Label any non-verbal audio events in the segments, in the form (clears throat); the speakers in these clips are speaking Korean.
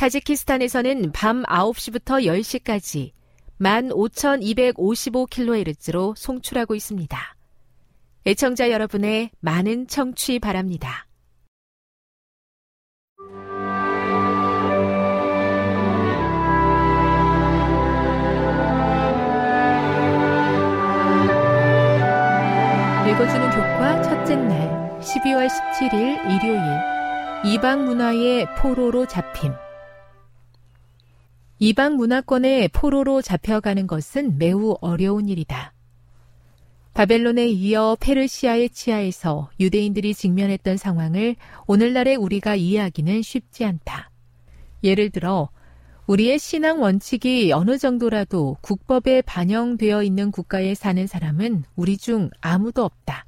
타지키스탄에서는 밤 9시부터 10시까지 15,255kHz로 송출하고 있습니다. 애청자 여러분의 많은 청취 바랍니다. 읽어주는 교과 첫째 날 12월 17일 일요일 이방 문화의 포로로 잡힘 이방 문화권의 포로로 잡혀가는 것은 매우 어려운 일이다. 바벨론에 이어 페르시아의 치하에서 유대인들이 직면했던 상황을 오늘날의 우리가 이해하기는 쉽지 않다. 예를 들어 우리의 신앙 원칙이 어느 정도라도 국법에 반영되어 있는 국가에 사는 사람은 우리 중 아무도 없다.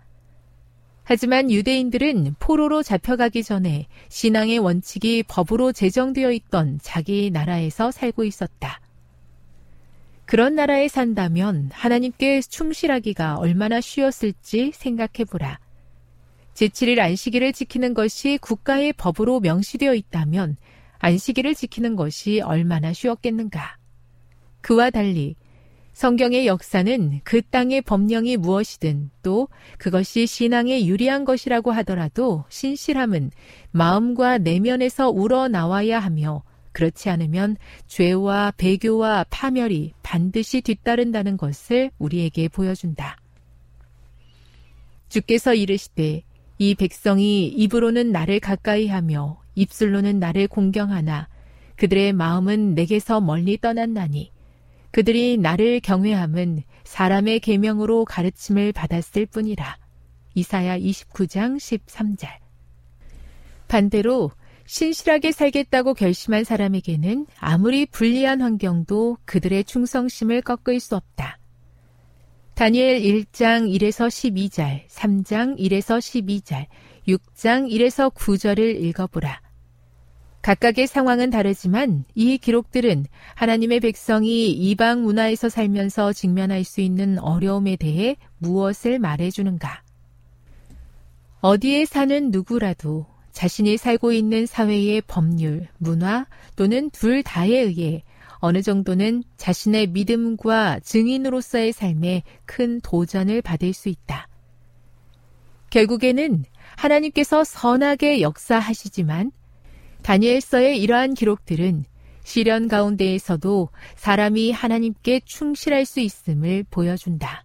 하지만 유대인들은 포로로 잡혀가기 전에 신앙의 원칙이 법으로 제정되어 있던 자기 나라에서 살고 있었다. 그런 나라에 산다면 하나님께 충실하기가 얼마나 쉬웠을지 생각해 보라. 제7일 안식일을 지키는 것이 국가의 법으로 명시되어 있다면 안식일을 지키는 것이 얼마나 쉬웠겠는가. 그와 달리 성경의 역사는 그 땅의 법령이 무엇이든 또 그것이 신앙에 유리한 것이라고 하더라도 신실함은 마음과 내면에서 우러나와야 하며 그렇지 않으면 죄와 배교와 파멸이 반드시 뒤따른다는 것을 우리에게 보여준다. 주께서 이르시되 이 백성이 입으로는 나를 가까이 하며 입술로는 나를 공경하나 그들의 마음은 내게서 멀리 떠났나니 그들이 나를 경외함은 사람의 계명으로 가르침을 받았을 뿐이라. 이사야 29장 13절. 반대로 신실하게 살겠다고 결심한 사람에게는 아무리 불리한 환경도 그들의 충성심을 꺾을 수 없다. 다니엘 1장 1에서 12절, 3장 1에서 12절, 6장 1에서 9절을 읽어보라. 각각의 상황은 다르지만 이 기록들은 하나님의 백성이 이방 문화에서 살면서 직면할 수 있는 어려움에 대해 무엇을 말해주는가? 어디에 사는 누구라도 자신이 살고 있는 사회의 법률, 문화 또는 둘 다에 의해 어느 정도는 자신의 믿음과 증인으로서의 삶에 큰 도전을 받을 수 있다. 결국에는 하나님께서 선하게 역사하시지만 다니엘서의 이러한 기록들은 시련 가운데에서도 사람이 하나님께 충실할 수 있음을 보여준다.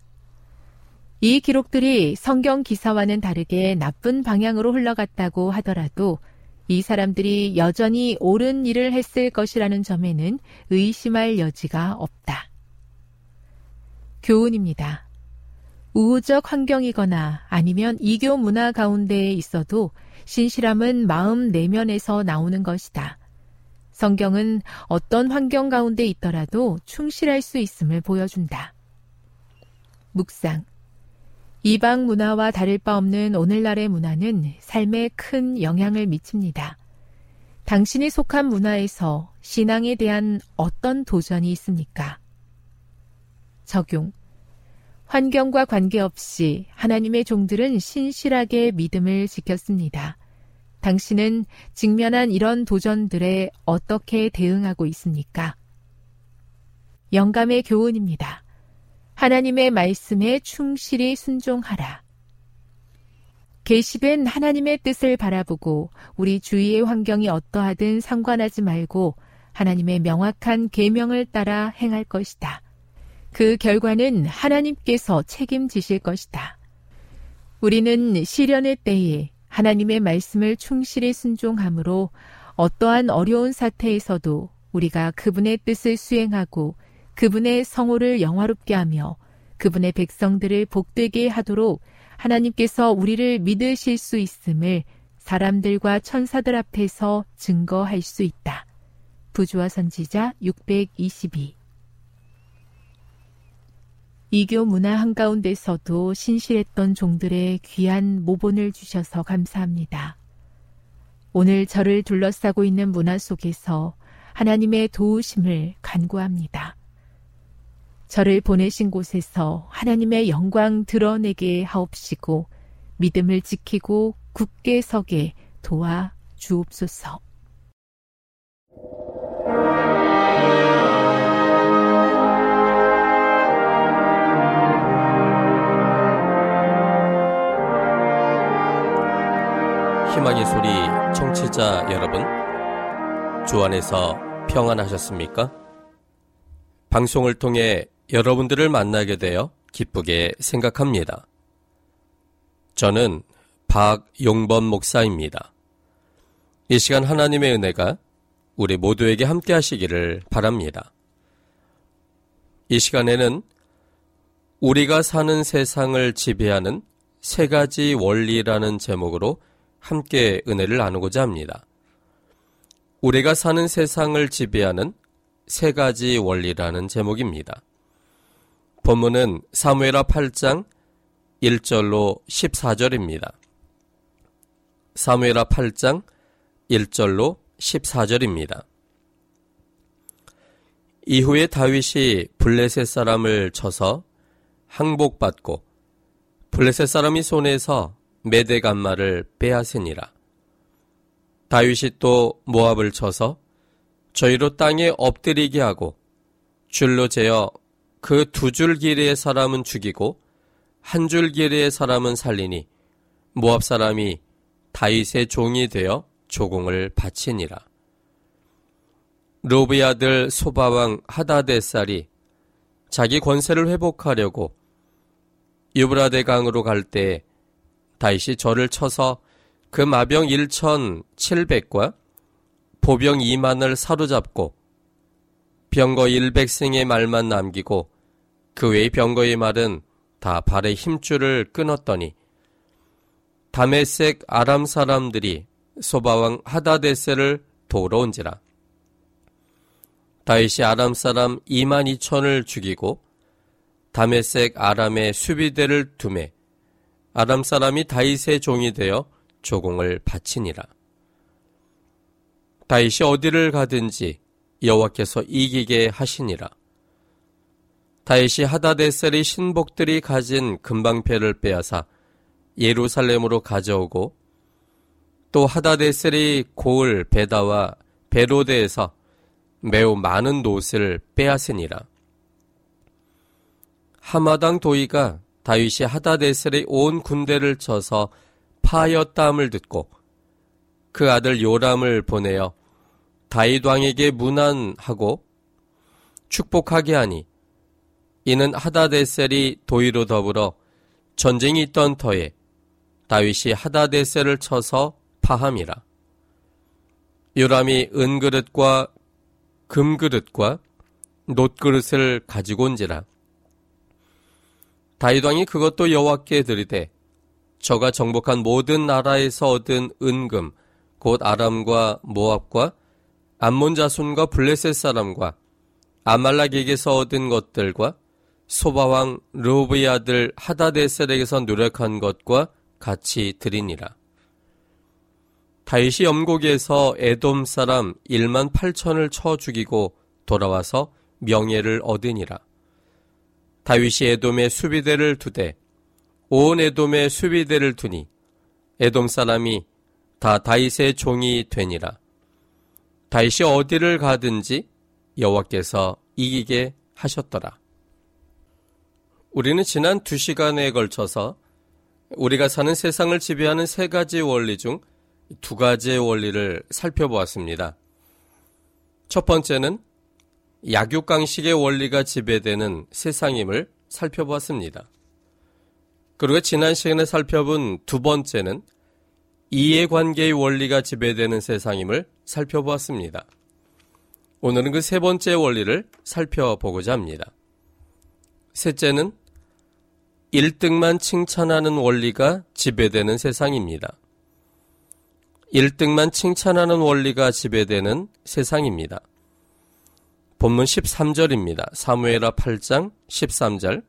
이 기록들이 성경 기사와는 다르게 나쁜 방향으로 흘러갔다고 하더라도 이 사람들이 여전히 옳은 일을 했을 것이라는 점에는 의심할 여지가 없다. 교훈입니다. 우호적 환경이거나 아니면 이교 문화 가운데에 있어도 신실함은 마음 내면에서 나오는 것이다. 성경은 어떤 환경 가운데 있더라도 충실할 수 있음을 보여준다. 묵상. 이방 문화와 다를 바 없는 오늘날의 문화는 삶에 큰 영향을 미칩니다. 당신이 속한 문화에서 신앙에 대한 어떤 도전이 있습니까? 적용. 환경과 관계없이 하나님의 종들은 신실하게 믿음을 지켰습니다. 당신은 직면한 이런 도전들에 어떻게 대응하고 있습니까? 영감의 교훈입니다. 하나님의 말씀에 충실히 순종하라. 계시된 하나님의 뜻을 바라보고 우리 주위의 환경이 어떠하든 상관하지 말고 하나님의 명확한 계명을 따라 행할 것이다. 그 결과는 하나님께서 책임지실 것이다. 우리는 시련의 때에 하나님의 말씀을 충실히 순종함으로 어떠한 어려운 사태에서도 우리가 그분의 뜻을 수행하고 그분의 성호를 영화롭게 하며 그분의 백성들을 복되게 하도록 하나님께서 우리를 믿으실 수 있음을 사람들과 천사들 앞에서 증거할 수 있다. 부주와 선지자 622 이교 문화 한가운데서도 신실했던 종들의 귀한 모본을 주셔서 감사합니다. 오늘 저를 둘러싸고 있는 문화 속에서 하나님의 도우심을 간구합니다. 저를 보내신 곳에서 하나님의 영광 드러내게 하옵시고 믿음을 지키고 굳게 서게 도와 주옵소서. 희망의 소리 청취자 여러분, 주 안에서 평안하셨습니까? 방송을 통해 여러분들을 만나게 되어 기쁘게 생각합니다. 저는 박용범 목사입니다. 이 시간 하나님의 은혜가 우리 모두에게 함께 하시기를 바랍니다. 이 시간에는 우리가 사는 세상을 지배하는 세 가지 원리라는 제목으로 함께 은혜를 나누고자 합니다. 우리가 사는 세상을 지배하는 세 가지 원리라는 제목입니다. 본문은 사무엘하 8장 1절로 14절입니다. 사무엘하 8장 1절로 14절입니다. 이후에 다윗이 블레셋 사람을 쳐서 항복받고 블레셋 사람이 손에서 메대 간마를 빼앗으니라. 다윗이 또 모압을 쳐서 저희로 땅에 엎드리게 하고 줄로 재어 그 두 줄 길이의 사람은 죽이고 한 줄 길이의 사람은 살리니 모압 사람이 다윗의 종이 되어 조공을 바치니라. 로브의 아들 소바왕 하다데살이 자기 권세를 회복하려고 유브라데 강으로 갈 때 다윗이 저를 쳐서 그 마병 1,700과 보병 2만을 사로잡고 병거 100승의 말만 남기고 그 외의 병거의 말은 다 발의 힘줄을 끊었더니 다메색 아람 사람들이 소바왕 하다데세를 도우러 온지라. 다윗이 아람 사람 2만 2천을 죽이고 다메색 아람의 수비대를 두매 아람 사람이 다윗의 종이 되어 조공을 바치니라. 다윗이 어디를 가든지 여호와께서 이기게 하시니라. 다윗이 하다데셀의 신복들이 가진 금방패를 빼앗아 예루살렘으로 가져오고 또 하다데셀의 고을 베다와 베로데에서 매우 많은 노을 빼앗으니라. 하마당 도이가 다윗이 하다데셀의 온 군대를 쳐서 파였다함을 듣고 그 아들 요람을 보내어 다윗 왕에게 문안하고 축복하게 하니 이는 하다데셀이 도의로 더불어 전쟁이 있던 터에 다윗이 하다데셀을 쳐서 파함이라. 요람이 은그릇과 금그릇과 놋그릇을 가지고 온지라 다윗 왕이 그것도 여호와께 드리되 저가 정복한 모든 나라에서 얻은 은금 곧 아람과 모압과 암몬 자손과 블레셋 사람과 아말락에게서 얻은 것들과 소바왕 르호브의 아들 하다데셀에게서 노력한 것과 같이 드리니라. 다윗이 염곡에서 에돔 사람 1만 8천을 쳐 죽이고 돌아와서 명예를 얻으니라. 다윗이 에돔의 수비대를 두되 온 에돔의 수비대를 두니 에돔 사람이 다 다윗의 종이 되니라. 다윗이 어디를 가든지 여호와께서 이기게 하셨더라. 우리는 지난 두 시간에 걸쳐서 우리가 사는 세상을 지배하는 세 가지 원리 중 두 가지의 원리를 살펴보았습니다. 첫 번째는 약육강식의 원리가 지배되는 세상임을 살펴보았습니다. 그리고 지난 시간에 살펴본 두 번째는 이해관계의 원리가 지배되는 세상임을 살펴보았습니다. 오늘은 그 세 번째 원리를 살펴보고자 합니다. 셋째는 1등만 칭찬하는 원리가 지배되는 세상입니다. 1등만 칭찬하는 원리가 지배되는 세상입니다. 본문 13절입니다. 사무엘하 8장 13절.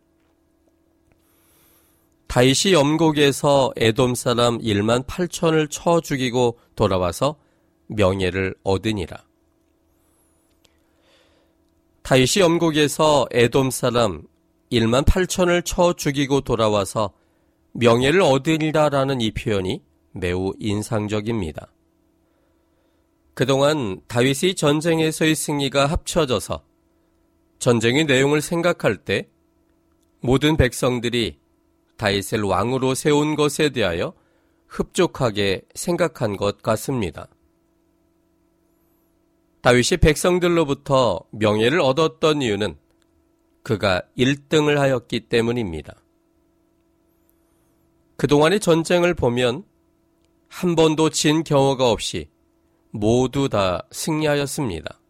다윗이 염곡에서 에돔 사람 1만 8천을 쳐 죽이고 돌아와서 명예를 얻으니라. 다윗이 염곡에서 에돔 사람 1만 8천을 쳐 죽이고 돌아와서 명예를 얻으리라라는 이 표현이 매우 인상적입니다. 그동안 다윗의 전쟁에서의 승리가 합쳐져서 전쟁의 내용을 생각할 때 모든 백성들이 다윗을 왕으로 세운 것에 대하여 흡족하게 생각한 것 같습니다. 다윗이 백성들로부터 명예를 얻었던 이유는 그가 1등을 하였기 때문입니다. 그동안의 전쟁을 보면 한 번도 진 경우가 없이 모두 다 승리하였습니다.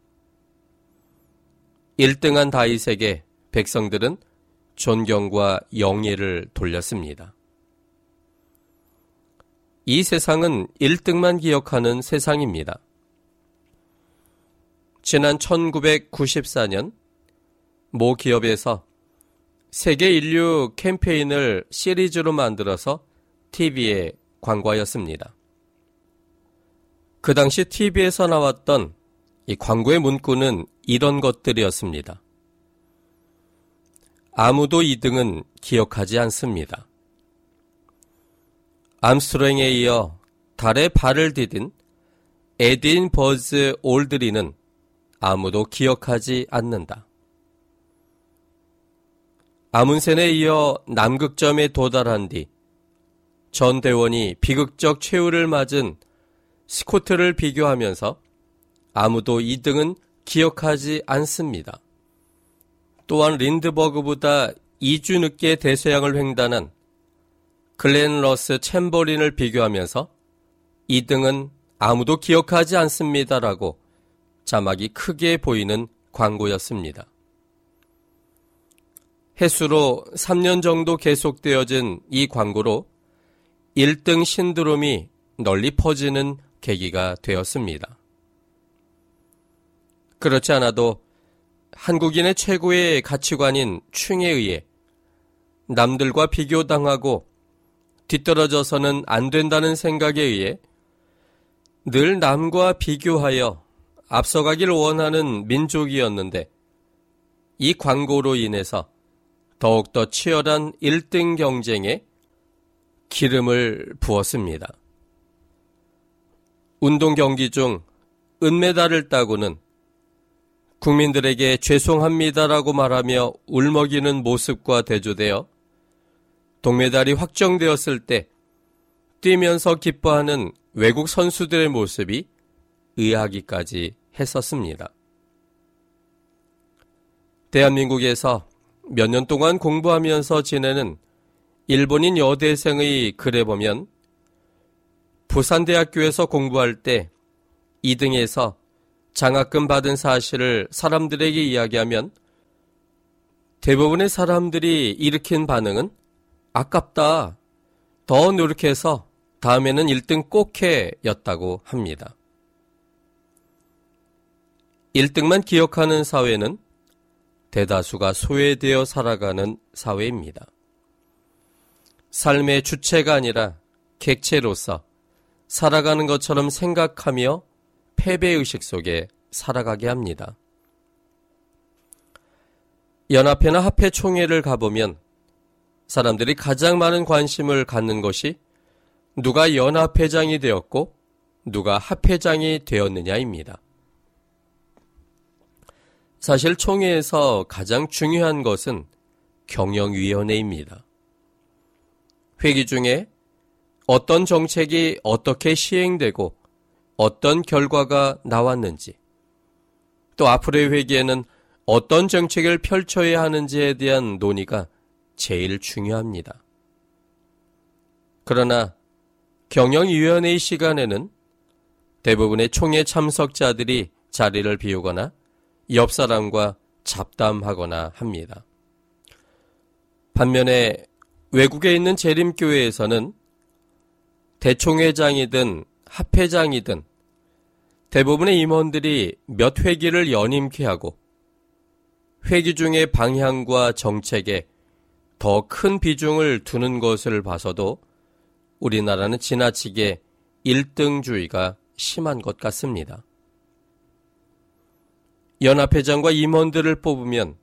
1등한 다윗에게 백성들은 존경과 영예를 돌렸습니다. 이 세상은 1등만 기억하는 세상입니다. 지난 1994년 모 기업에서 세계 인류 캠페인을 시리즈로 만들어서 TV에 광고하였습니다. 그 당시 TV에서 나왔던 이 광고의 문구는 이런 것들이었습니다. 아무도 2등은 기억하지 않습니다. 암스트롱에 이어 달에 발을 디딘 에드윈 버즈 올드린은 아무도 기억하지 않는다. 아문센에 이어 남극점에 도달한 뒤 전 대원이 비극적 최후를 맞은 스코트를 비교하면서 아무도 2등은 기억하지 않습니다. 또한 린드버그보다 2주 늦게 대서양을 횡단한 글렌 러스 챔버린을 비교하면서 2등은 아무도 기억하지 않습니다라고 자막이 크게 보이는 광고였습니다. 해수로 3년 정도 계속되어진 이 광고로 1등 신드롬이 널리 퍼지는 계기가 되었습니다. 그렇지 않아도 한국인의 최고의 가치관인 충에 의해 남들과 비교당하고 뒤떨어져서는 안 된다는 생각에 의해 늘 남과 비교하여 앞서가길 원하는 민족이었는데 이 광고로 인해서 더욱더 치열한 1등 경쟁에 기름을 부었습니다. 운동 경기 중 은메달을 따고는 국민들에게 죄송합니다라고 말하며 울먹이는 모습과 대조되어 동메달이 확정되었을 때 뛰면서 기뻐하는 외국 선수들의 모습이 의아하기까지 했었습니다. 대한민국에서 몇 년 동안 공부하면서 지내는 일본인 여대생의 글에 보면 부산대학교에서 공부할 때 2등에서 장학금 받은 사실을 사람들에게 이야기하면 대부분의 사람들이 일으킨 반응은 아깝다. 더 노력해서 다음에는 1등 꼭 해 였다고 합니다. 1등만 기억하는 사회는 대다수가 소외되어 살아가는 사회입니다. 삶의 주체가 아니라 객체로서 살아가는 것처럼 생각하며 패배의식 속에 살아가게 합니다. 연합회나 합회 총회를 가보면 사람들이 가장 많은 관심을 갖는 것이 누가 연합회장이 되었고 누가 합회장이 되었느냐입니다. 사실 총회에서 가장 중요한 것은 경영위원회입니다. 회기 중에 어떤 정책이 어떻게 시행되고 어떤 결과가 나왔는지, 또 앞으로의 회기에는 어떤 정책을 펼쳐야 하는지에 대한 논의가 제일 중요합니다. 그러나 경영위원회의 시간에는 대부분의 총회 참석자들이 자리를 비우거나 옆 사람과 잡담하거나 합니다. 반면에 외국에 있는 재림교회에서는 대총회장이든 합회장이든 대부분의 임원들이 몇 회기를 연임케 하고 회기 중의 방향과 정책에 더 큰 비중을 두는 것을 봐서도 우리나라는 지나치게 1등주의가 심한 것 같습니다. 연합회장과 임원들을 뽑으면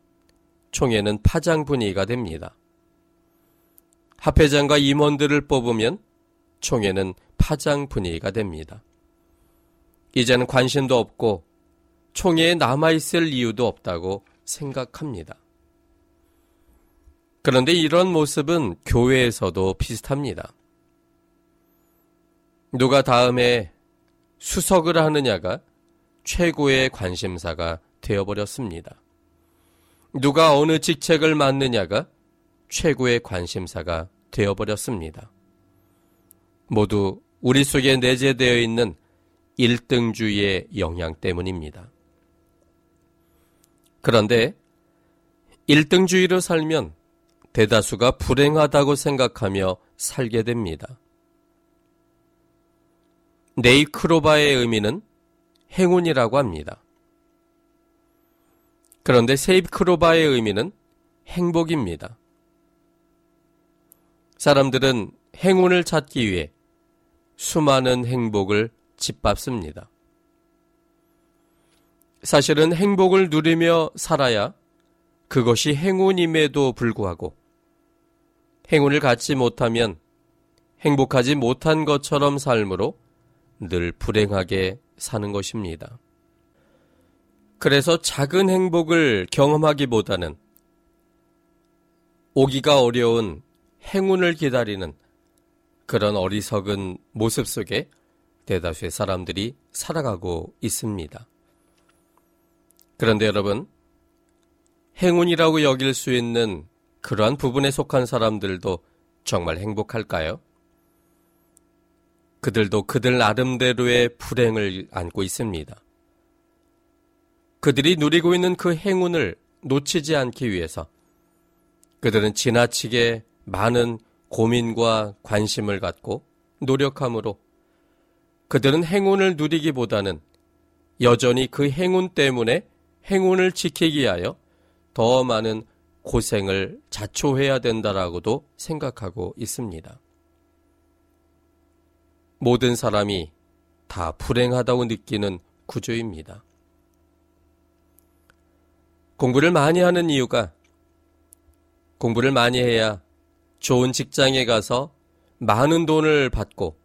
총회는 파장 분위기가 됩니다. 합회장과 임원들을 뽑으면 총회는 파장 분위기가 됩니다. 이제는 관심도 없고 총회에 남아있을 이유도 없다고 생각합니다. 그런데 이런 모습은 교회에서도 비슷합니다. 누가 다음에 수석을 하느냐가 최고의 관심사가 되어버렸습니다. 누가 어느 직책을 맡느냐가 최고의 관심사가 되어버렸습니다. 모두 우리 속에 내재되어 있는 1등주의의 영향 때문입니다. 그런데 1등주의로 살면 대다수가 불행하다고 생각하며 살게 됩니다. 네이크로바의 의미는 행운이라고 합니다. 그런데 세이크로바의 의미는 행복입니다. 사람들은 행운을 찾기 위해 수많은 행복을 짓밟습니다. 사실은 행복을 누리며 살아야 그것이 행운임에도 불구하고 행운을 갖지 못하면 행복하지 못한 것처럼 삶으로 늘 불행하게 사는 것입니다. 그래서 작은 행복을 경험하기보다는 오기가 어려운 행운을 기다리는 그런 어리석은 모습 속에 대다수의 사람들이 살아가고 있습니다. 그런데 여러분, 행운이라고 여길 수 있는 그러한 부분에 속한 사람들도 정말 행복할까요? 그들도 그들 나름대로의 불행을 안고 있습니다. 그들이 누리고 있는 그 행운을 놓치지 않기 위해서 그들은 지나치게 많은 고민과 관심을 갖고 노력함으로 그들은 행운을 누리기보다는 여전히 그 행운 때문에 행운을 지키기 위하여 더 많은 고생을 자초해야 된다라고도 생각하고 있습니다. 모든 사람이 다 불행하다고 느끼는 구조입니다. 공부를 많이 하는 이유가 공부를 많이 해야 좋은 직장에 가서 많은 돈을 받고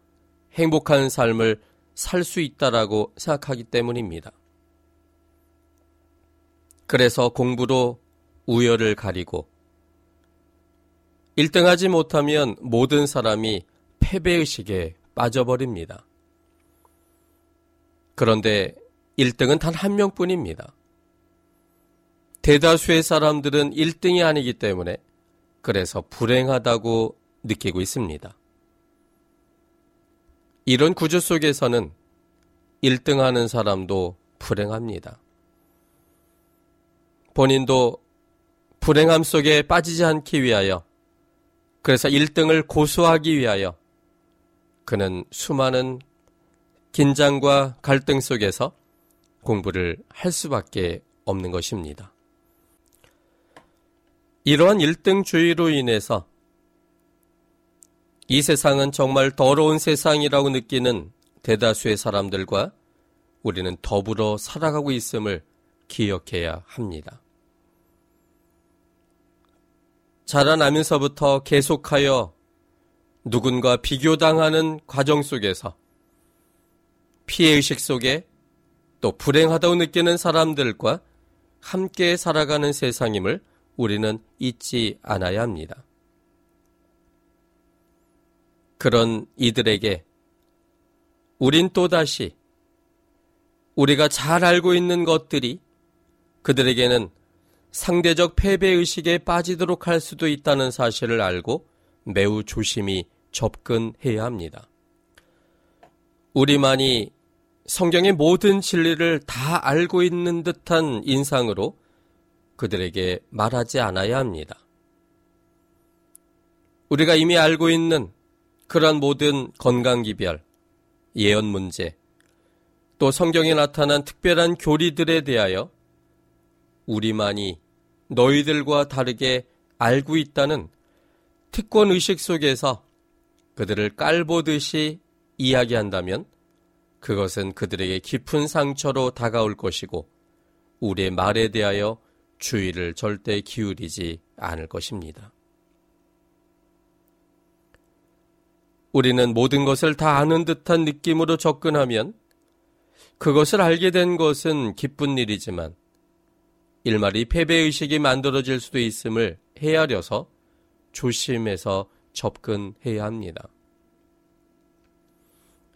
행복한 삶을 살 수 있다라고 생각하기 때문입니다. 그래서 공부로 우열을 가리고 1등하지 못하면 모든 사람이 패배의식에 빠져버립니다. 그런데 1등은 단 한 명뿐입니다. 대다수의 사람들은 1등이 아니기 때문에 그래서 불행하다고 느끼고 있습니다. 이런 구조 속에서는 1등 하는 사람도 불행합니다. 본인도 불행함 속에 빠지지 않기 위하여 그래서 1등을 고수하기 위하여 그는 수많은 긴장과 갈등 속에서 공부를 할 수밖에 없는 것입니다. 이러한 1등주의로 인해서 이 세상은 정말 더러운 세상이라고 느끼는 대다수의 사람들과 우리는 더불어 살아가고 있음을 기억해야 합니다. 자라나면서부터 계속하여 누군가 비교당하는 과정 속에서 피해의식 속에 또 불행하다고 느끼는 사람들과 함께 살아가는 세상임을 우리는 잊지 않아야 합니다. 그런 이들에게 우린 또다시 우리가 잘 알고 있는 것들이 그들에게는 상대적 패배의식에 빠지도록 할 수도 있다는 사실을 알고 매우 조심히 접근해야 합니다. 우리만이 성경의 모든 진리를 다 알고 있는 듯한 인상으로 그들에게 말하지 않아야 합니다. 우리가 이미 알고 있는 그러한 모든 건강기별, 예언 문제, 또 성경에 나타난 특별한 교리들에 대하여 우리만이 너희들과 다르게 알고 있다는 특권 의식 속에서 그들을 깔보듯이 이야기한다면 그것은 그들에게 깊은 상처로 다가올 것이고 우리의 말에 대하여 주의를 절대 기울이지 않을 것입니다. 우리는 모든 것을 다 아는 듯한 느낌으로 접근하면 그것을 알게 된 것은 기쁜 일이지만 일말이 패배의식이 만들어질 수도 있음을 헤아려서 조심해서 접근해야 합니다.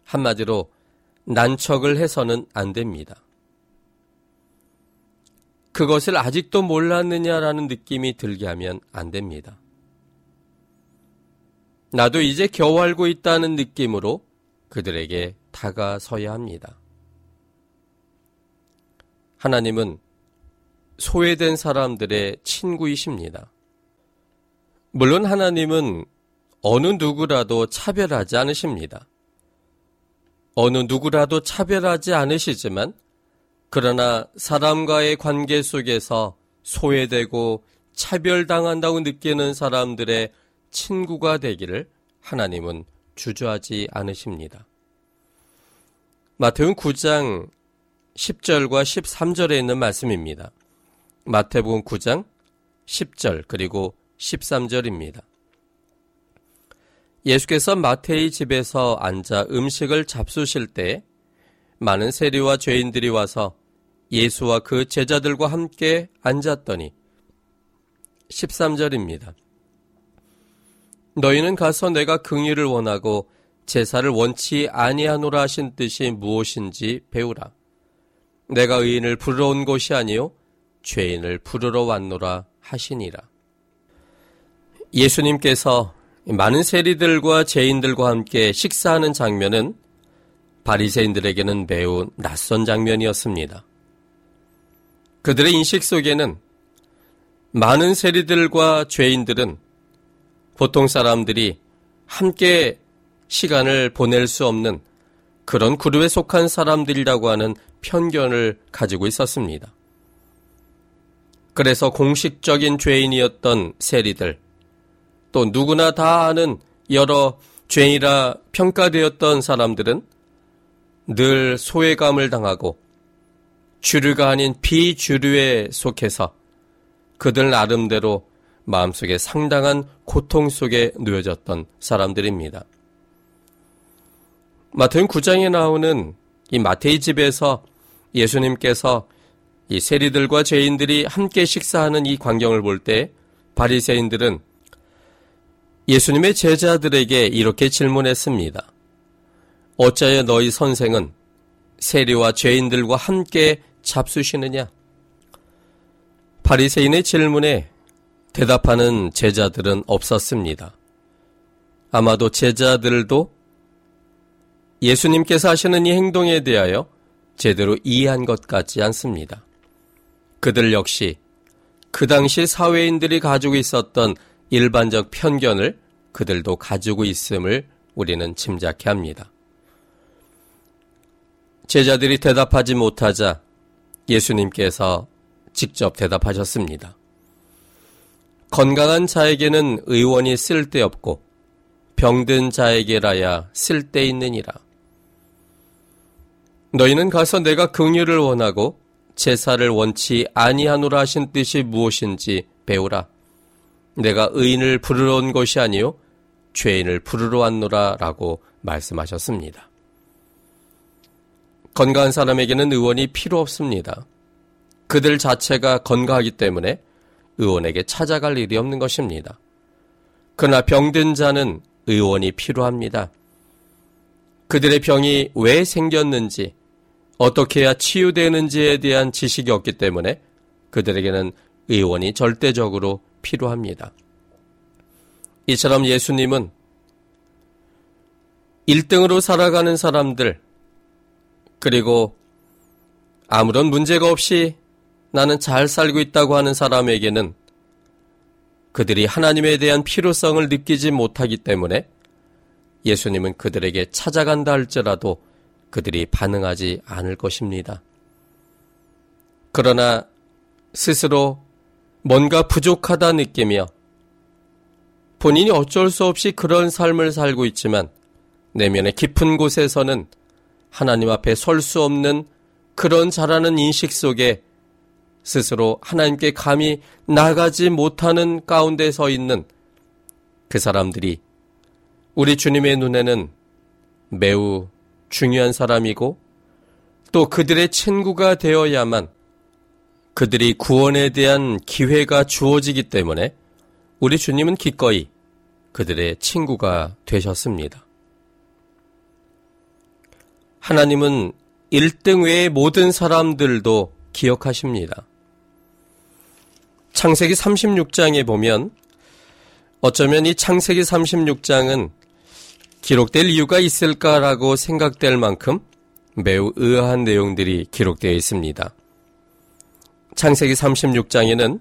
한마디로 난척을 해서는 안 됩니다. 그것을 아직도 몰랐느냐라는 느낌이 들게 하면 안 됩니다. 나도 이제 겨우 알고 있다는 느낌으로 그들에게 다가서야 합니다. 하나님은 소외된 사람들의 친구이십니다. 물론 하나님은 어느 누구라도 차별하지 않으십니다. 어느 누구라도 차별하지 않으시지만 그러나 사람과의 관계 속에서 소외되고 차별당한다고 느끼는 사람들의 친구가 되기를 하나님은 주저하지 않으십니다. 마태음 9장 10절과 13절에 있는 말씀입니다. 마태복음 9장 10절 그리고 13절입니다. 예수께서 마태의 집에서 앉아 음식을 잡수실 때 많은 세리와 죄인들이 와서 예수와 그 제자들과 함께 앉았더니 13절입니다. 너희는 가서 내가 긍휼을 원하고 제사를 원치 아니하노라 하신 뜻이 무엇인지 배우라. 내가 의인을 부르러 온 것이 아니요 죄인을 부르러 왔노라 하시니라. 예수님께서 많은 세리들과 죄인들과 함께 식사하는 장면은 바리새인들에게는 매우 낯선 장면이었습니다. 그들의 인식 속에는 많은 세리들과 죄인들은 보통 사람들이 함께 시간을 보낼 수 없는 그런 그룹에 속한 사람들이라고 하는 편견을 가지고 있었습니다. 그래서 공식적인 죄인이었던 세리들, 또 누구나 다 아는 여러 죄인이라 평가되었던 사람들은 늘 소외감을 당하고 주류가 아닌 비주류에 속해서 그들 나름대로 마음속에 상당한 고통 속에 놓여졌던 사람들입니다. 마태음 9장에 나오는 이 마태의 집에서 예수님께서 이 세리들과 죄인들이 함께 식사하는 이 광경을 볼 때 바리새인들은 예수님의 제자들에게 이렇게 질문했습니다. 어찌하여 너희 선생은 세리와 죄인들과 함께 잡수시느냐? 바리새인의 질문에 대답하는 제자들은 없었습니다. 아마도 제자들도 예수님께서 하시는 이 행동에 대하여 제대로 이해한 것 같지 않습니다. 그들 역시 그 당시 사회인들이 가지고 있었던 일반적 편견을 그들도 가지고 있음을 우리는 짐작해 합니다. 제자들이 대답하지 못하자 예수님께서 직접 대답하셨습니다. 건강한 자에게는 의원이 쓸데없고 병든 자에게라야 쓸데있느니라. 너희는 가서 내가 긍휼을 원하고 제사를 원치 아니하노라 하신 뜻이 무엇인지 배우라. 내가 의인을 부르러 온 것이 아니요 죄인을 부르러 왔노라라고 말씀하셨습니다. 건강한 사람에게는 의원이 필요 없습니다. 그들 자체가 건강하기 때문에 의원에게 찾아갈 일이 없는 것입니다. 그러나 병든 자는 의원이 필요합니다. 그들의 병이 왜 생겼는지, 어떻게 해야 치유되는지에 대한 지식이 없기 때문에 그들에게는 의원이 절대적으로 필요합니다. 이처럼 예수님은 1등으로 살아가는 사람들, 그리고 아무런 문제가 없이 나는 잘 살고 있다고 하는 사람에게는 그들이 하나님에 대한 필요성을 느끼지 못하기 때문에 예수님은 그들에게 찾아간다 할지라도 그들이 반응하지 않을 것입니다. 그러나 스스로 뭔가 부족하다 느끼며 본인이 어쩔 수 없이 그런 삶을 살고 있지만 내면의 깊은 곳에서는 하나님 앞에 설 수 없는 그런 자라는 인식 속에 스스로 하나님께 감히 나가지 못하는 가운데 서 있는 그 사람들이 우리 주님의 눈에는 매우 중요한 사람이고 또 그들의 친구가 되어야만 그들이 구원에 대한 기회가 주어지기 때문에 우리 주님은 기꺼이 그들의 친구가 되셨습니다. 하나님은 1등 외의 모든 사람들도 기억하십니다. 창세기 36장에 보면 어쩌면 이 창세기 36장은 기록될 이유가 있을까라고 생각될 만큼 매우 의아한 내용들이 기록되어 있습니다. 창세기 36장에는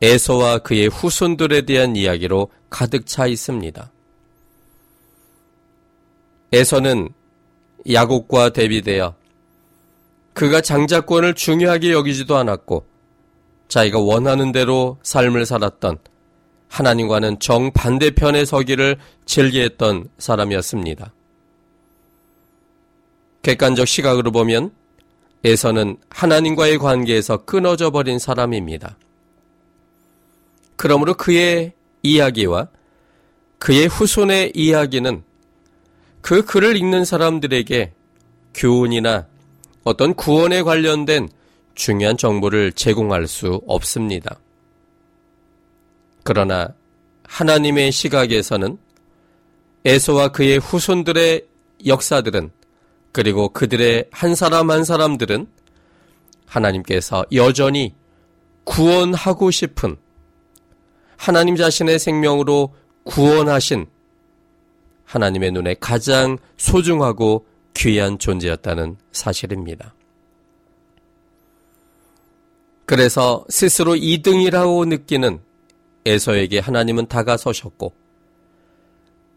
에서와 그의 후손들에 대한 이야기로 가득 차 있습니다. 에서는 야곱과 대비되어 그가 장자권을 중요하게 여기지도 않았고 자기가 원하는 대로 삶을 살았던 하나님과는 정반대편에 서기를 즐겨했던 사람이었습니다. 객관적 시각으로 보면 에서는 하나님과의 관계에서 끊어져 버린 사람입니다. 그러므로 그의 이야기와 그의 후손의 이야기는 그 글을 읽는 사람들에게 교훈이나 어떤 구원에 관련된 중요한 정보를 제공할 수 없습니다. 그러나 하나님의 시각에서는 에서와 그의 후손들의 역사들은 그리고 그들의 한 사람 한 사람들은 하나님께서 여전히 구원하고 싶은 하나님 자신의 생명으로 구원하신 하나님의 눈에 가장 소중하고 귀한 존재였다는 사실입니다. 그래서 스스로 2등이라고 느끼는 에서에게 하나님은 다가서셨고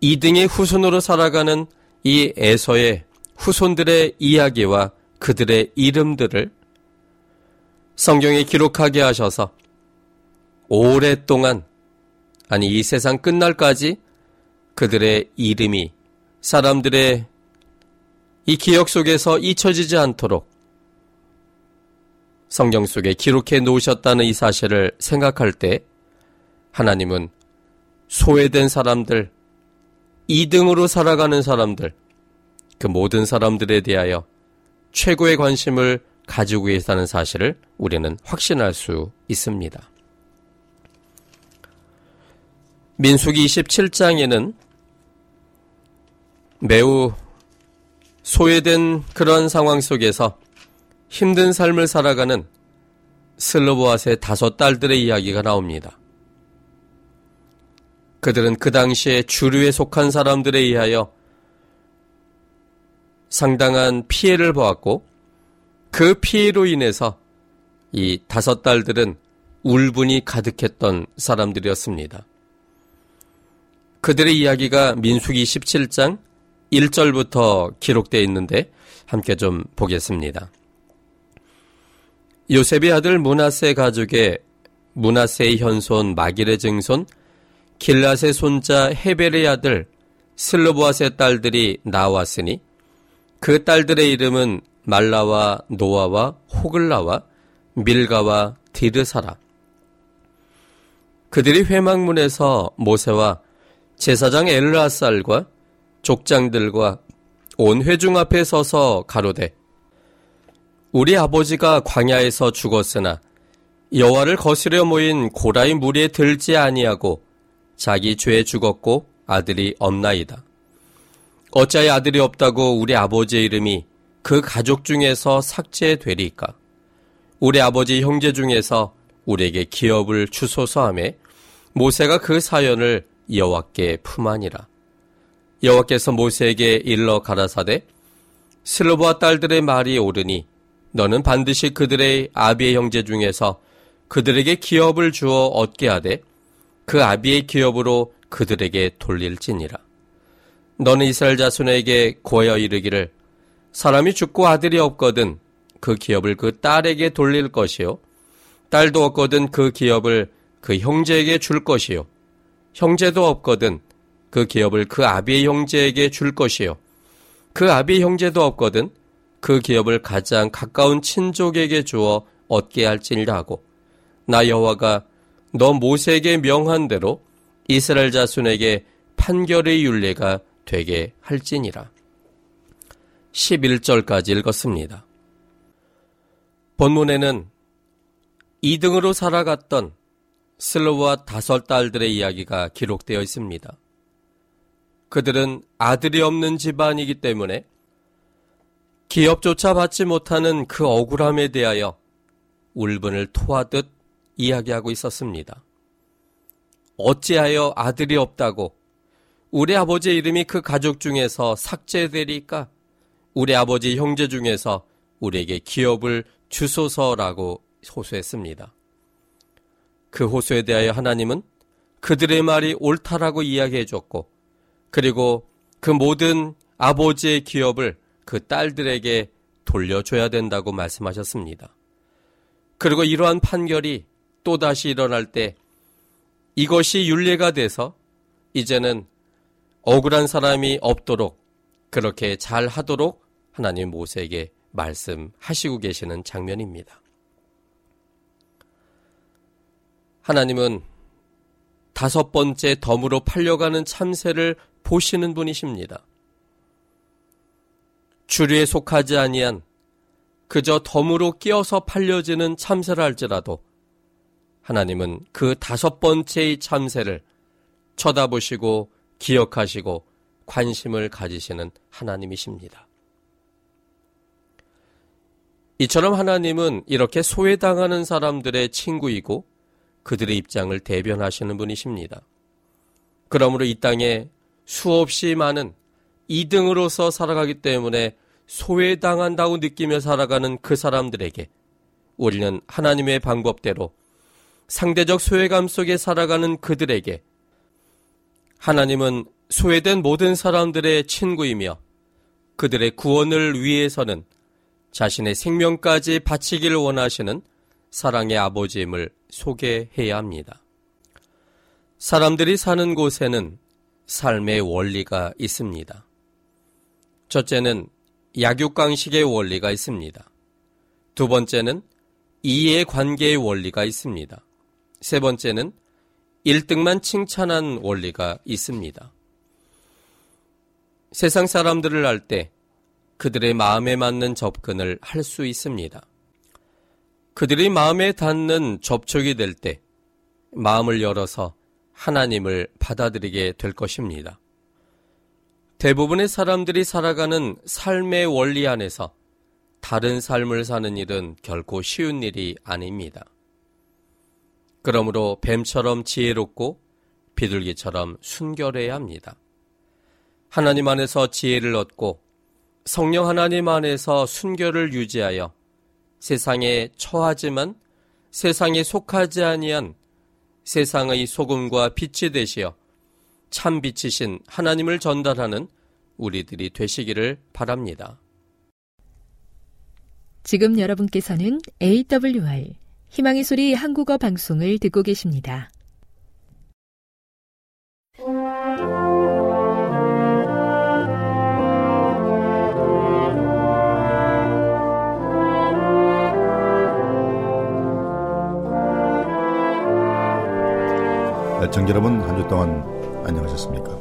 2등의 후손으로 살아가는 이 에서의 후손들의 이야기와 그들의 이름들을 성경에 기록하게 하셔서 오랫동안 아니 이 세상 끝날까지 그들의 이름이 사람들의 이 기억 속에서 잊혀지지 않도록 성경 속에 기록해 놓으셨다는 이 사실을 생각할 때 하나님은 소외된 사람들, 2등으로 살아가는 사람들, 그 모든 사람들에 대하여 최고의 관심을 가지고 계시다는 사실을 우리는 확신할 수 있습니다. 민수기 27장에는 매우 소외된 그런 상황 속에서 힘든 삶을 살아가는 슬로보아스의 다섯 딸들의 이야기가 나옵니다. 그들은 그 당시에 주류에 속한 사람들에 의하여 상당한 피해를 보았고 그 피해로 인해서 이 다섯 딸들은 울분이 가득했던 사람들이었습니다. 그들의 이야기가 민수기 17장 1절부터 기록되어 있는데 함께 좀 보겠습니다. 요셉의 아들 문하세 가족의 문하세의 현손 마길의 증손 길라세 손자 헤벨의 아들 슬로보아스의 딸들이 나왔으니 그 딸들의 이름은 말라와 노아와 호글라와 밀가와 디르사라. 그들이 회막문에서 모세와 제사장 엘라살과 족장들과 온 회중 앞에 서서 가로되 우리 아버지가 광야에서 죽었으나 여호와를 거스려 모인 고라의 무리에 들지 아니하고 자기 죄에 죽었고 아들이 없나이다. 어찌하여 아들이 없다고 우리 아버지의 이름이 그 가족 중에서 삭제되리까? 우리 아버지 형제 중에서 우리에게 기업을 주소서 하매 모세가 그 사연을 여호와께 품하니라. 여호와께서 모세에게 일러 가라사대 슬로보아 딸들의 말이 옳으니 너는 반드시 그들의 아비의 형제 중에서 그들에게 기업을 주어 얻게 하되 그 아비의 기업으로 그들에게 돌릴지니라. 너는 이스라엘 자손에게 고여 이르기를 사람이 죽고 아들이 없거든 그 기업을 그 딸에게 돌릴 것이요 딸도 없거든 그 기업을 그 형제에게 줄 것이요 형제도 없거든 그 기업을 그 아비의 형제에게 줄 것이요 그 아비의 형제도 없거든 그 기업을 가장 가까운 친족에게 주어 얻게 할지니라 하고 나 여호와가 너 모세에게 명한 대로 이스라엘 자손에게 판결의 윤례가 되게 할지니라. 11절까지 읽었습니다. 본문에는 2등으로 살아갔던 슬로와 다섯 딸들의 이야기가 기록되어 있습니다. 그들은 아들이 없는 집안이기 때문에 기업조차 받지 못하는 그 억울함에 대하여 울분을 토하듯 이야기하고 있었습니다. 어찌하여 아들이 없다고 우리 아버지의 이름이 그 가족 중에서 삭제되리까? 우리 아버지 형제 중에서 우리에게 기업을 주소서라고 호소했습니다. 그 호소에 대하여 하나님은 그들의 말이 옳다라고 이야기해 줬고, 그리고 그 모든 아버지의 기업을 그 딸들에게 돌려줘야 된다고 말씀하셨습니다. 그리고 이러한 판결이 또다시 일어날 때 이것이 윤례가 돼서 이제는 억울한 사람이 없도록 그렇게 잘 하도록 하나님 모세에게 말씀하시고 계시는 장면입니다. 하나님은 다섯 번째 덤으로 팔려가는 참새를 보시는 분이십니다. 주류에 속하지 아니한 그저 덤으로 끼어서 팔려지는 참새를 할지라도 하나님은 그 다섯 번째의 참새를 쳐다보시고 기억하시고 관심을 가지시는 하나님이십니다. 이처럼 하나님은 이렇게 소외당하는 사람들의 친구이고 그들의 입장을 대변하시는 분이십니다. 그러므로 이 땅에 수없이 많은 이등으로서 살아가기 때문에 소외당한다고 느끼며 살아가는 그 사람들에게 우리는 하나님의 방법대로 상대적 소외감 속에 살아가는 그들에게 하나님은 소외된 모든 사람들의 친구이며 그들의 구원을 위해서는 자신의 생명까지 바치기를 원하시는 사랑의 아버지임을 소개해야 합니다. 사람들이 사는 곳에는 삶의 원리가 있습니다. 첫째는 약육강식의 원리가 있습니다. 두 번째는 이해 관계의 원리가 있습니다. 세 번째는 1등만 칭찬한 원리가 있습니다. 세상 사람들을 알 때 그들의 마음에 맞는 접근을 할 수 있습니다. 그들이 마음에 닿는 접촉이 될 때 마음을 열어서 하나님을 받아들이게 될 것입니다. 대부분의 사람들이 살아가는 삶의 원리 안에서 다른 삶을 사는 일은 결코 쉬운 일이 아닙니다. 그러므로 뱀처럼 지혜롭고 비둘기처럼 순결해야 합니다. 하나님 안에서 지혜를 얻고 성령 하나님 안에서 순결을 유지하여 세상에 처하지만 세상에 속하지 아니한 세상의 소금과 빛이 되시어 참 빛이신 하나님을 전달하는 우리들이 되시기를 바랍니다. 지금 여러분께서는 AWR 희망의 소리 한국어 방송을 듣고 계십니다. 애청자 여러분 한 주 동안 안녕하셨습니까?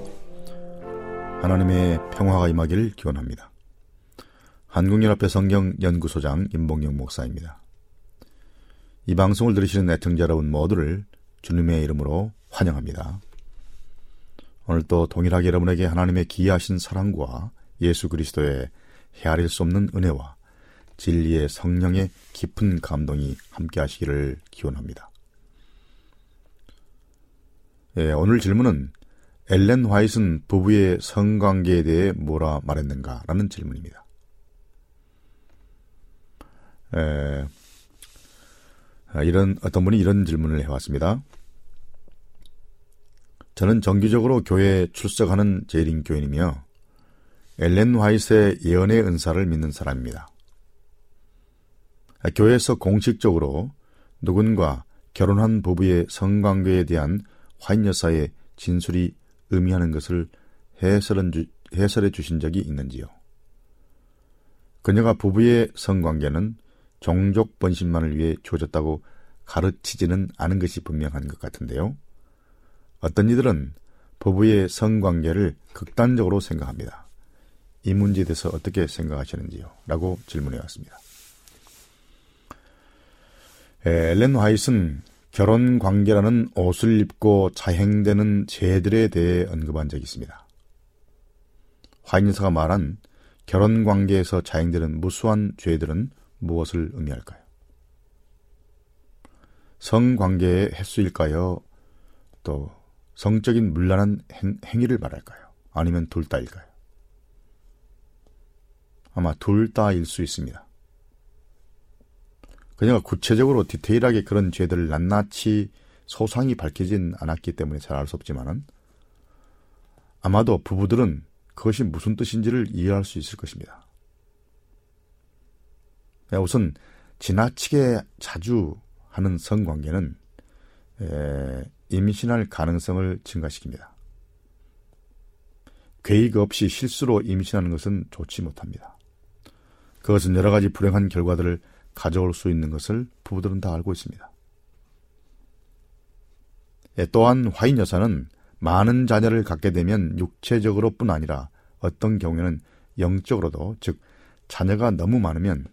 하나님의 평화가 임하기를 기원합니다. 한국연합회 성경 연구소장 임봉영 목사입니다. 이 방송을 들으시는 애청자 여러분 모두를 주님의 이름으로 환영합니다. 오늘 또 동일하게 여러분에게 하나님의 기이하신 사랑과 예수 그리스도의 헤아릴 수 없는 은혜와 진리의 성령의 깊은 감동이 함께 하시기를 기원합니다. 예, 오늘 질문은 엘렌 화이트는 부부의 성관계에 대해 뭐라 말했는가? 라는 질문입니다. 에, 아, 이런, 어떤 분이 이런 질문을 해왔습니다. 저는 정기적으로 교회에 출석하는 재림교인이며 엘렌 화이트의 예언의 은사를 믿는 사람입니다. 아, 교회에서 공식적으로 누군가 결혼한 부부의 성관계에 대한 화인 여사의 진술이 의미하는 것을 해설해 주신 적이 있는지요? 그녀가 부부의 성관계는 종족 번신만을 위해 주어졌다고 가르치지는 않은 것이 분명한 것 같은데요. 어떤 이들은 부부의 성관계를 극단적으로 생각합니다. 이 문제에 대해서 어떻게 생각하시는지요? 라고 질문해 왔습니다. 엘렌 화이트는 결혼 관계라는 옷을 입고 자행되는 죄들에 대해 언급한 적이 있습니다. 화인여사가 말한 결혼 관계에서 자행되는 무수한 죄들은 무엇을 의미할까요? 성관계의 횟수일까요? 또 성적인 문란한 행, 행위를 말할까요? 아니면 둘 다일까요? 아마 둘 다일 수 있습니다. 그녀가 구체적으로 디테일하게 그런 죄들을 낱낱이 소상히 밝히진 않았기 때문에 잘 알 수 없지만은 아마도 부부들은 그것이 무슨 뜻인지를 이해할 수 있을 것입니다. 네, 우선 지나치게 자주 하는 성관계는 임신할 가능성을 증가시킵니다. 계획 없이 실수로 임신하는 것은 좋지 못합니다. 그것은 여러 가지 불행한 결과들을 가져올 수 있는 것을 부부들은 다 알고 있습니다. 예, 또한 화인 여사는 많은 자녀를 갖게 되면 육체적으로 뿐 아니라 어떤 경우에는 영적으로도 즉 자녀가 너무 많으면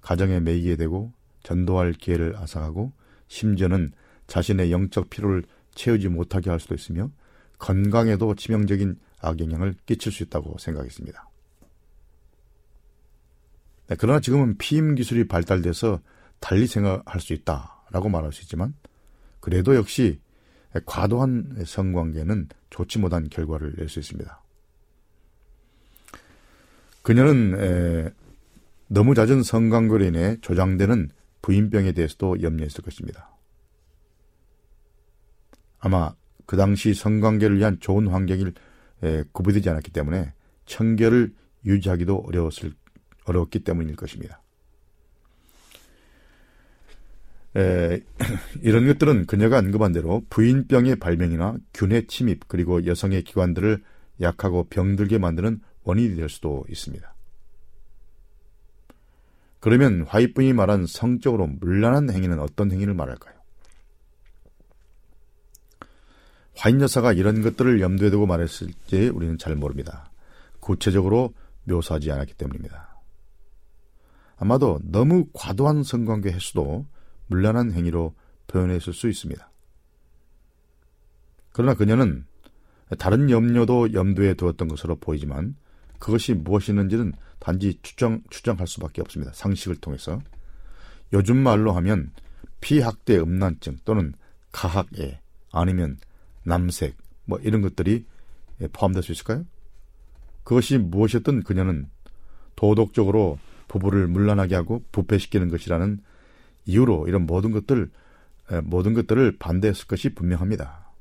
가정에 매이게 되고 전도할 기회를 앗아가고 심지어는 자신의 영적 피로를 채우지 못하게 할 수도 있으며 건강에도 치명적인 악영향을 끼칠 수 있다고 생각했습니다. 네, 그러나 지금은 피임 기술이 발달돼서 달리 생각할 수 있다라고 말할 수 있지만 그래도 역시 과도한 성관계는 좋지 못한 결과를 낼 수 있습니다. 그녀는 에, 너무 잦은 성관계로 인해 조장되는 부인병에 대해서도 염려했을 것입니다. 아마 그 당시 성관계를 위한 좋은 환경을 구비되지 않았기 때문에 청결을 유지하기도 어려웠을 어려웠기 때문일 것입니다. 에, (clears throat) 이런 것들은 그녀가 언급한 대로 부인병의 발병이나 균의 침입 그리고 여성의 기관들을 약하고 병들게 만드는 원인이 될 수도 있습니다. 그러면 화이분이 말한 성적으로 물란한 행위는 어떤 행위를 말할까요? 화인 여사가 이런 것들을 염두에 두고 말했을지 우리는 잘 모릅니다. 구체적으로 묘사하지 않았기 때문입니다. 아마도 너무 과도한 성관계 횟수도 물란한 행위로 표현했을 수 있습니다. 그러나 그녀는 다른 염려도 염두에 두었던 것으로 보이지만 그것이 무엇이었는지는 단지 추정, 추정할 수밖에 없습니다. 상식을 통해서. 요즘 말로 하면 피학대 음란증 또는 가학애 아니면 남색 뭐 이런 것들이 포함될 수 있을까요? 그것이 무엇이었든 그녀는 도덕적으로 부부를 물란하게 하고 부패시키는 것이라는 이유로 이런 모든 것들 모든 것들을 반대했을 것이 분명합니다.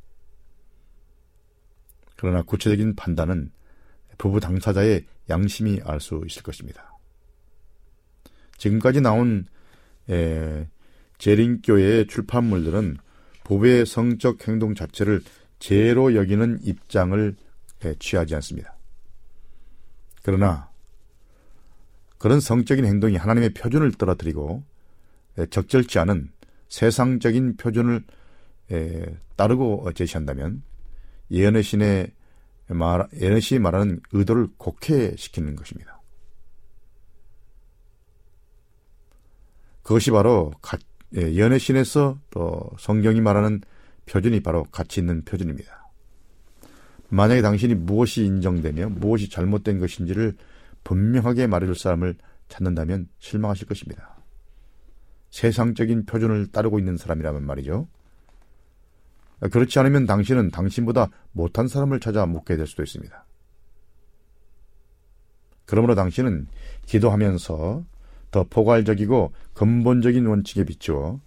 그러나 구체적인 판단은 부부 당사자의 양심이 알 수 있을 것입니다. 지금까지 나온 에, 재림교회의 출판물들은 부부의 성적 행동 자체를 죄로 여기는 입장을 에, 취하지 않습니다. 그러나 그런 성적인 행동이 하나님의 표준을 떨어뜨리고 에, 적절치 않은 세상적인 표준을 에, 따르고 제시한다면 예언의 신의 말, 예언의 신이 말하는 의도를 곡해시키는 것입니다. 그것이 바로 가, 예, 연애 신에서 또 성경이 말하는 표준이 바로 가치 있는 표준입니다. 만약에 당신이 무엇이 인정되며 무엇이 잘못된 것인지를 분명하게 말해줄 사람을 찾는다면 실망하실 것입니다. 세상적인 표준을 따르고 있는 사람이라면 말이죠. 그렇지 않으면 당신은 당신보다 못한 사람을 찾아 묻게 될 수도 있습니다. 그러므로 당신은 기도하면서 더 포괄적이고 근본적인 원칙에 비추어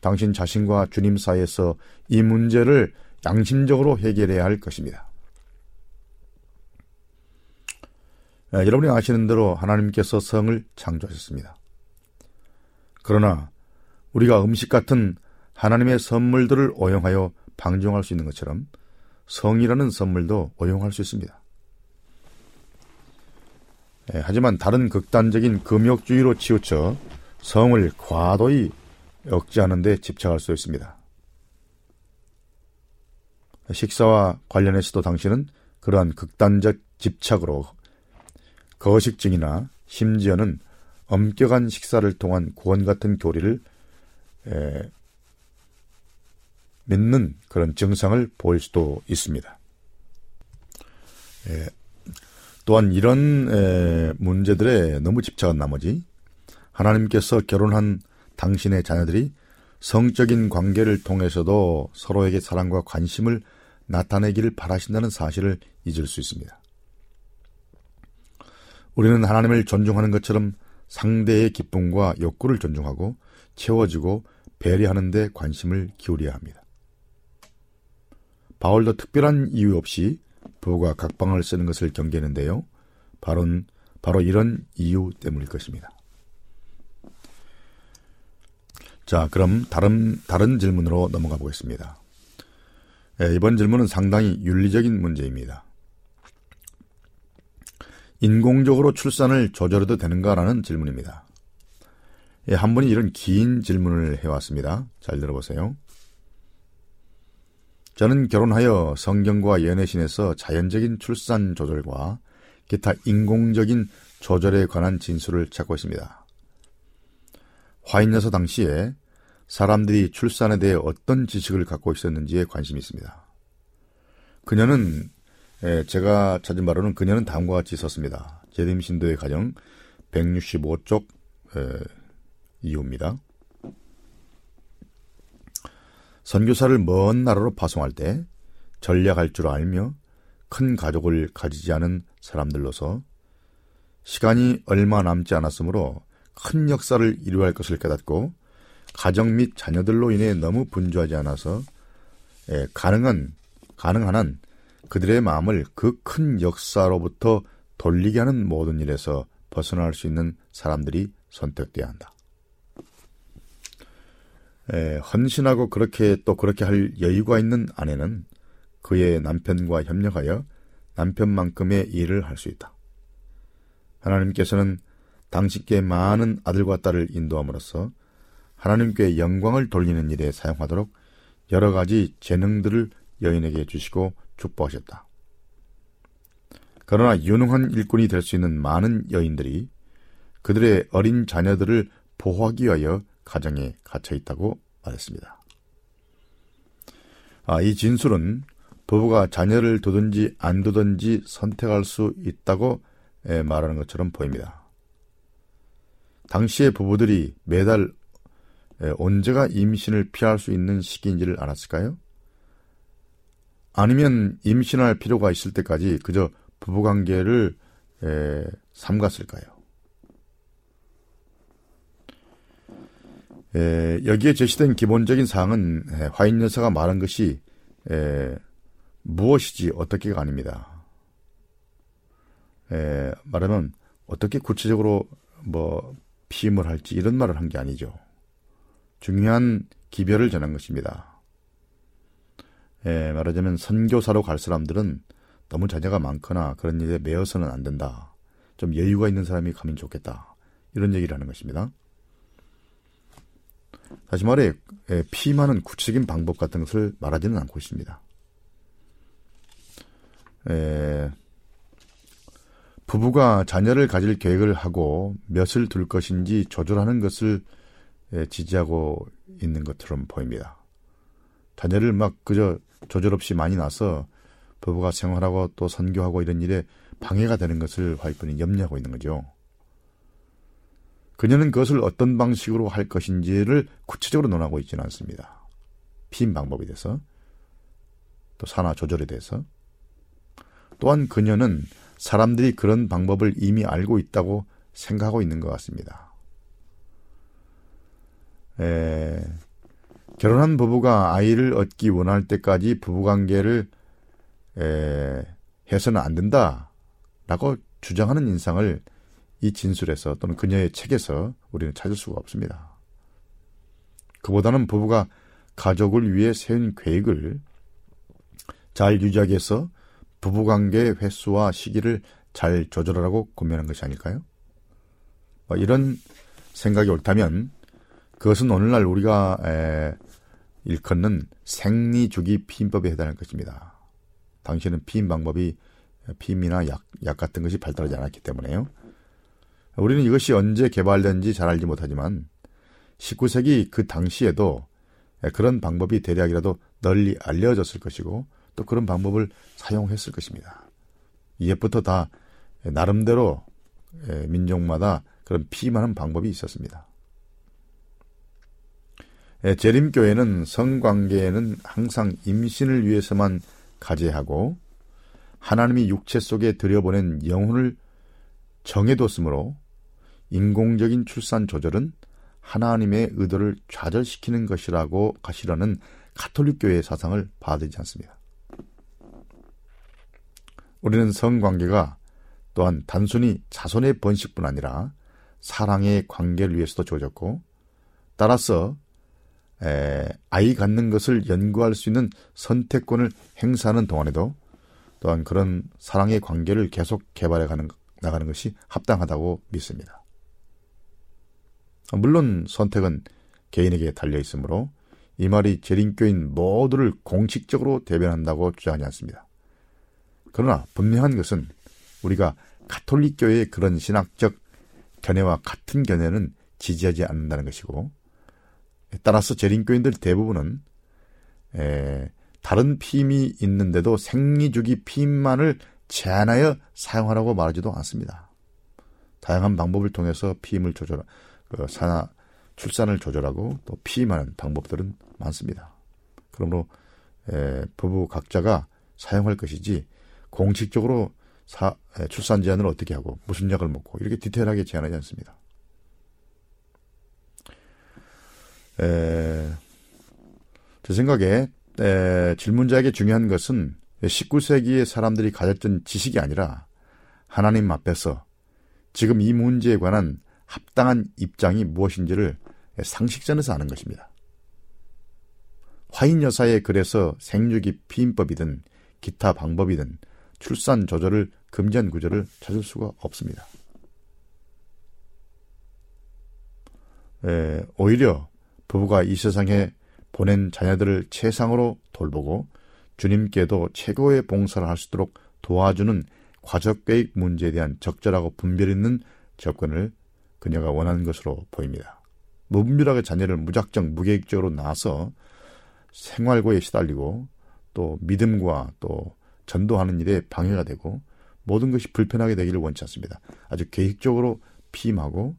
당신 자신과 주님 사이에서 이 문제를 양심적으로 해결해야 할 것입니다. 여러분이 아시는 대로 하나님께서 성을 창조하셨습니다. 그러나 우리가 음식 같은 하나님의 선물들을 오용하여 방종할 수 있는 것처럼 성이라는 선물도 오용할 수 있습니다. 예, 하지만 다른 극단적인 금욕주의로 치우쳐 성을 과도히 억제하는 데 집착할 수 있습니다. 식사와 관련해서도 당신은 그러한 극단적 집착으로 거식증이나 심지어는 엄격한 식사를 통한 구원 같은 교리를 에, 믿는 그런 증상을 보일 수도 있습니다. 에, 또한 이런 에, 문제들에 너무 집착한 나머지 하나님께서 결혼한 당신의 자녀들이 성적인 관계를 통해서도 서로에게 사랑과 관심을 나타내기를 바라신다는 사실을 잊을 수 있습니다. 우리는 하나님을 존중하는 것처럼 상대의 기쁨과 욕구를 존중하고 채워지고 배려하는 데 관심을 기울여야 합니다. 바울도 특별한 이유 없이 부부가 각방을 쓰는 것을 경계했는데요. 바로, 바로 이런 이유 때문일 것입니다. 자, 그럼 다른, 다른 질문으로 넘어가 보겠습니다. 예, 이번 질문은 상당히 윤리적인 문제입니다. 인공적으로 출산을 조절해도 되는가라는 질문입니다. 예, 한 분이 이런 긴 질문을 해왔습니다. 잘 들어보세요. 저는 결혼하여 성경과 연애신에서 자연적인 출산 조절과 기타 인공적인 조절에 관한 진술을 찾고 있습니다. 화인여서 당시에 사람들이 출산에 대해 어떤 지식을 갖고 있었는지에 관심이 있습니다. 그녀는 제가 찾은 바로는 그녀는 다음과 같이 썼습니다. 제림 신도의 가정 165쪽 이유입니다. 선교사를 먼 나라로 파송할 때 전략할 줄 알며 큰 가족을 가지지 않은 사람들로서 시간이 얼마 남지 않았으므로 큰 역사를 이루어야 할 것을 깨닫고 가정 및 자녀들로 인해 너무 분주하지 않아서 예, 가능한 가능한 한 그들의 마음을 그 큰 역사로부터 돌리게 하는 모든 일에서 벗어날 수 있는 사람들이 선택돼야 한다. 에, 헌신하고 그렇게 또 그렇게 할 여유가 있는 아내는 그의 남편과 협력하여 남편만큼의 일을 할 수 있다. 하나님께서는 당신께 많은 아들과 딸을 인도함으로써 하나님께 영광을 돌리는 일에 사용하도록 여러 가지 재능들을 여인에게 주시고 축복하셨다. 그러나 유능한 일꾼이 될 수 있는 많은 여인들이 그들의 어린 자녀들을 보호하기 위하여 가정에 갇혀 있다고 말했습니다. 아, 이 진술은 부부가 자녀를 두든지 안 두든지 선택할 수 있다고 말하는 것처럼 보입니다. 당시의 부부들이 매달 언제가 임신을 피할 수 있는 시기인지를 알았을까요? 아니면 임신할 필요가 있을 때까지 그저 부부관계를 에, 삼갔을까요? 에, 여기에 제시된 기본적인 사항은 에, 화인 여사가 말한 것이 에, 무엇이지 어떻게가 아닙니다. 에, 말하면 어떻게 구체적으로 뭐 피임을 할지 이런 말을 한 게 아니죠. 중요한 기별을 전한 것입니다. 에, 말하자면 선교사로 갈 사람들은 너무 자녀가 많거나 그런 일에 매여서는 안 된다. 좀 여유가 있는 사람이 가면 좋겠다. 이런 얘기를 하는 것입니다. 다시 말해 피임하는 구체적인 방법 같은 것을 말하지는 않고 있습니다. 에, 부부가 자녀를 가질 계획을 하고 몇을 둘 것인지 조절하는 것을 지지하고 있는 것처럼 보입니다. 자녀를 막 그저 조절 없이 많이 낳아서 부부가 생활하고 또 선교하고 이런 일에 방해가 되는 것을 화이프는 염려하고 있는 거죠. 그녀는 그것을 어떤 방식으로 할 것인지를 구체적으로 논하고 있지는 않습니다. 피임 방법에 대해서 또 산화 조절에 대해서 또한 그녀는 사람들이 그런 방법을 이미 알고 있다고 생각하고 있는 것 같습니다. 에, 결혼한 부부가 아이를 얻기 원할 때까지 부부관계를 에, 해서는 안 된다라고 주장하는 인상을 이 진술에서 또는 그녀의 책에서 우리는 찾을 수가 없습니다. 그보다는 부부가 가족을 위해 세운 계획을 잘 유지하기 위해서 부부관계 횟수와 시기를 잘 조절하라고 고민한 것이 아닐까요? 뭐 이런 생각이 옳다면 그것은 오늘날 우리가 에, 일컫는 생리주기 피임법에 해당할 것입니다. 당시에는 피임 방법이 피임이나 약, 약 같은 것이 발달하지 않았기 때문에요. 우리는 이것이 언제 개발된지 잘 알지 못하지만 19세기 그 당시에도 그런 방법이 대략이라도 널리 알려졌을 것이고 또 그런 방법을 사용했을 것입니다. 이때부터 다 나름대로 민족마다 그런 피임하는 방법이 있었습니다. 재림교회는 성관계에는 항상 임신을 위해서만 가제하고 하나님이 육체 속에 들여보낸 영혼을 정해뒀으므로 인공적인 출산 조절은 하나님의 의도를 좌절시키는 것이라고 가시려는 가톨릭 교회의 사상을 받아들이지 않습니다. 우리는 성관계가 또한 단순히 자손의 번식뿐 아니라 사랑의 관계를 위해서도 주어졌고 따라서 에, 아이 갖는 것을 연구할 수 있는 선택권을 행사하는 동안에도 또한 그런 사랑의 관계를 계속 개발해 가는, 나가는 것이 합당하다고 믿습니다. 물론 선택은 개인에게 달려 있으므로 이 말이 재림교인 모두를 공식적으로 대변한다고 주장하지 않습니다. 그러나 분명한 것은 우리가 가톨릭 교회의 그런 신학적 견해와 같은 견해는 지지하지 않는다는 것이고 따라서 재림교인들 대부분은 에, 다른 피임이 있는데도 생리주기 피임만을 제한하여 사용하라고 말하지도 않습니다. 다양한 방법을 통해서 피임을 조절, 그 산화, 출산을 조절하고 또 피임하는 방법들은 많습니다. 그러므로 에, 부부 각자가 사용할 것이지 공식적으로 사, 출산 제한을 어떻게 하고 무슨 약을 먹고 이렇게 디테일하게 제한하지 않습니다. 에, 제 생각에 에, 질문자에게 중요한 것은 19세기의 사람들이 가졌던 지식이 아니라 하나님 앞에서 지금 이 문제에 관한 합당한 입장이 무엇인지를 상식전에서 아는 것입니다. 화인 여사의 글에서 생육이 피임법이든 기타 방법이든 출산 조절을 금지한 구절을 찾을 수가 없습니다. 에, 오히려 부부가 이 세상에 보낸 자녀들을 최상으로 돌보고 주님께도 최고의 봉사를 할 수 있도록 도와주는 과적계획 문제에 대한 적절하고 분별 있는 접근을 그녀가 원하는 것으로 보입니다. 무분별하게 자녀를 무작정 무계획적으로 낳아서 생활고에 시달리고 또 믿음과 또 전도하는 일에 방해가 되고 모든 것이 불편하게 되기를 원치 않습니다. 아주 계획적으로 피임하고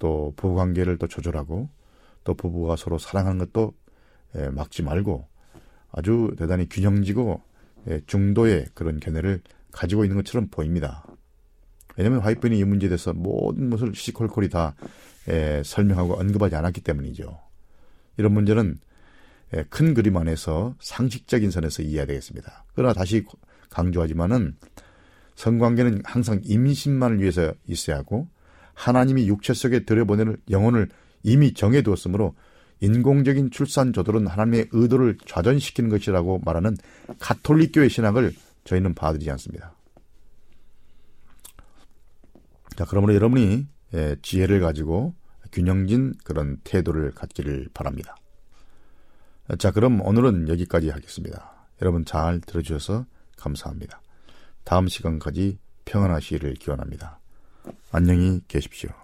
또 부부관계를 또 조절하고 또 부부가 서로 사랑하는 것도 예, 막지 말고 아주 대단히 균형지고 예, 중도의 그런 견해를 가지고 있는 것처럼 보입니다. 왜냐하면 화이트이 이 문제에 대해서 모든 것을 시시콜콜이 다 에, 예, 설명하고 언급하지 않았기 때문이죠. 이런 문제는 예, 큰 그림 안에서 상식적인 선에서 이해해야 되겠습니다. 그러나 다시 강조하지만은 성관계는 항상 임신만을 위해서 있어야 하고 하나님이 육체 속에 들여보내는 영혼을 이미 정해두었으므로 인공적인 출산 조절은 하나님의 의도를 좌전시키는 것이라고 말하는 가톨릭교의 신학을 저희는 봐드리지 않습니다. 자, 그러므로 여러분이 예, 지혜를 가지고 균형진 그런 태도를 갖기를 바랍니다. 자, 그럼 오늘은 여기까지 하겠습니다. 여러분 잘 들어주셔서 감사합니다. 다음 시간까지 평안하시기를 기원합니다. 안녕히 계십시오.